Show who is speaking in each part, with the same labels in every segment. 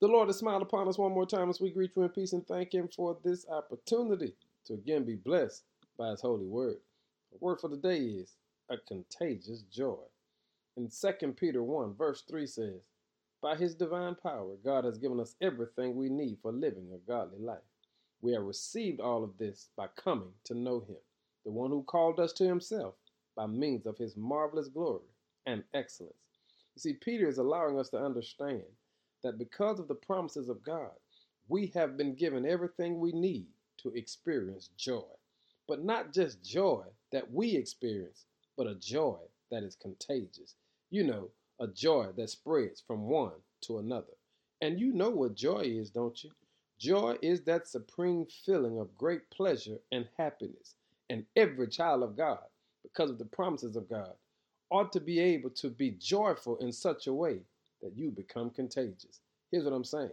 Speaker 1: The Lord has smiled upon us one more time as we greet you in peace and thank Him for this opportunity to again be blessed by His holy word. The word for the day is a contagious joy. In 2 Peter 1, verse 3 says, By His divine power, God has given us everything we need for living a godly life. We have received all of this by coming to know Him, the one who called us to Himself by means of His marvelous glory and excellence. You see, Peter is allowing us to understand that because of the promises of God, we have been given everything we need to experience joy. But not just joy that we experience, but a joy that is contagious. You know, a joy that spreads from one to another. And you know what joy is, don't you? Joy is that supreme feeling of great pleasure and happiness. And every child of God, because of the promises of God, ought to be able to be joyful in such a way that you become contagious. Here's what I'm saying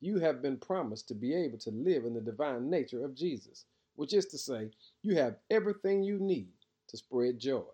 Speaker 1: you have been promised to be able to live in the divine nature of Jesus, which is to say, you have everything you need to spread joy.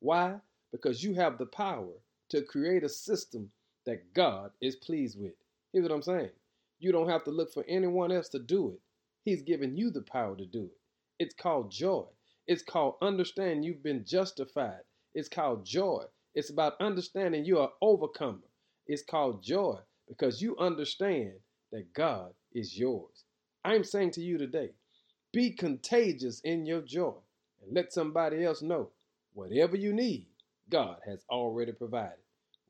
Speaker 1: Why? Because you have the power to create a system that God is pleased with. Here's what I'm saying you don't have to look for anyone else to do it, He's given you the power to do it. It's called joy. It's called understanding you've been justified. It's called joy. It's about understanding you're an overcomer. It's called joy because you understand that God is yours. I'm saying to you today, be contagious in your joy and let somebody else know whatever you need, God has already provided.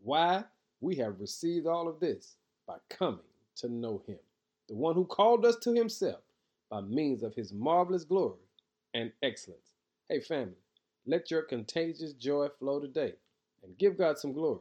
Speaker 1: Why? We have received all of this by coming to know Him, the one who called us to Himself by means of His marvelous glory and excellence. Hey, family, let your contagious joy flow today and give God some glory.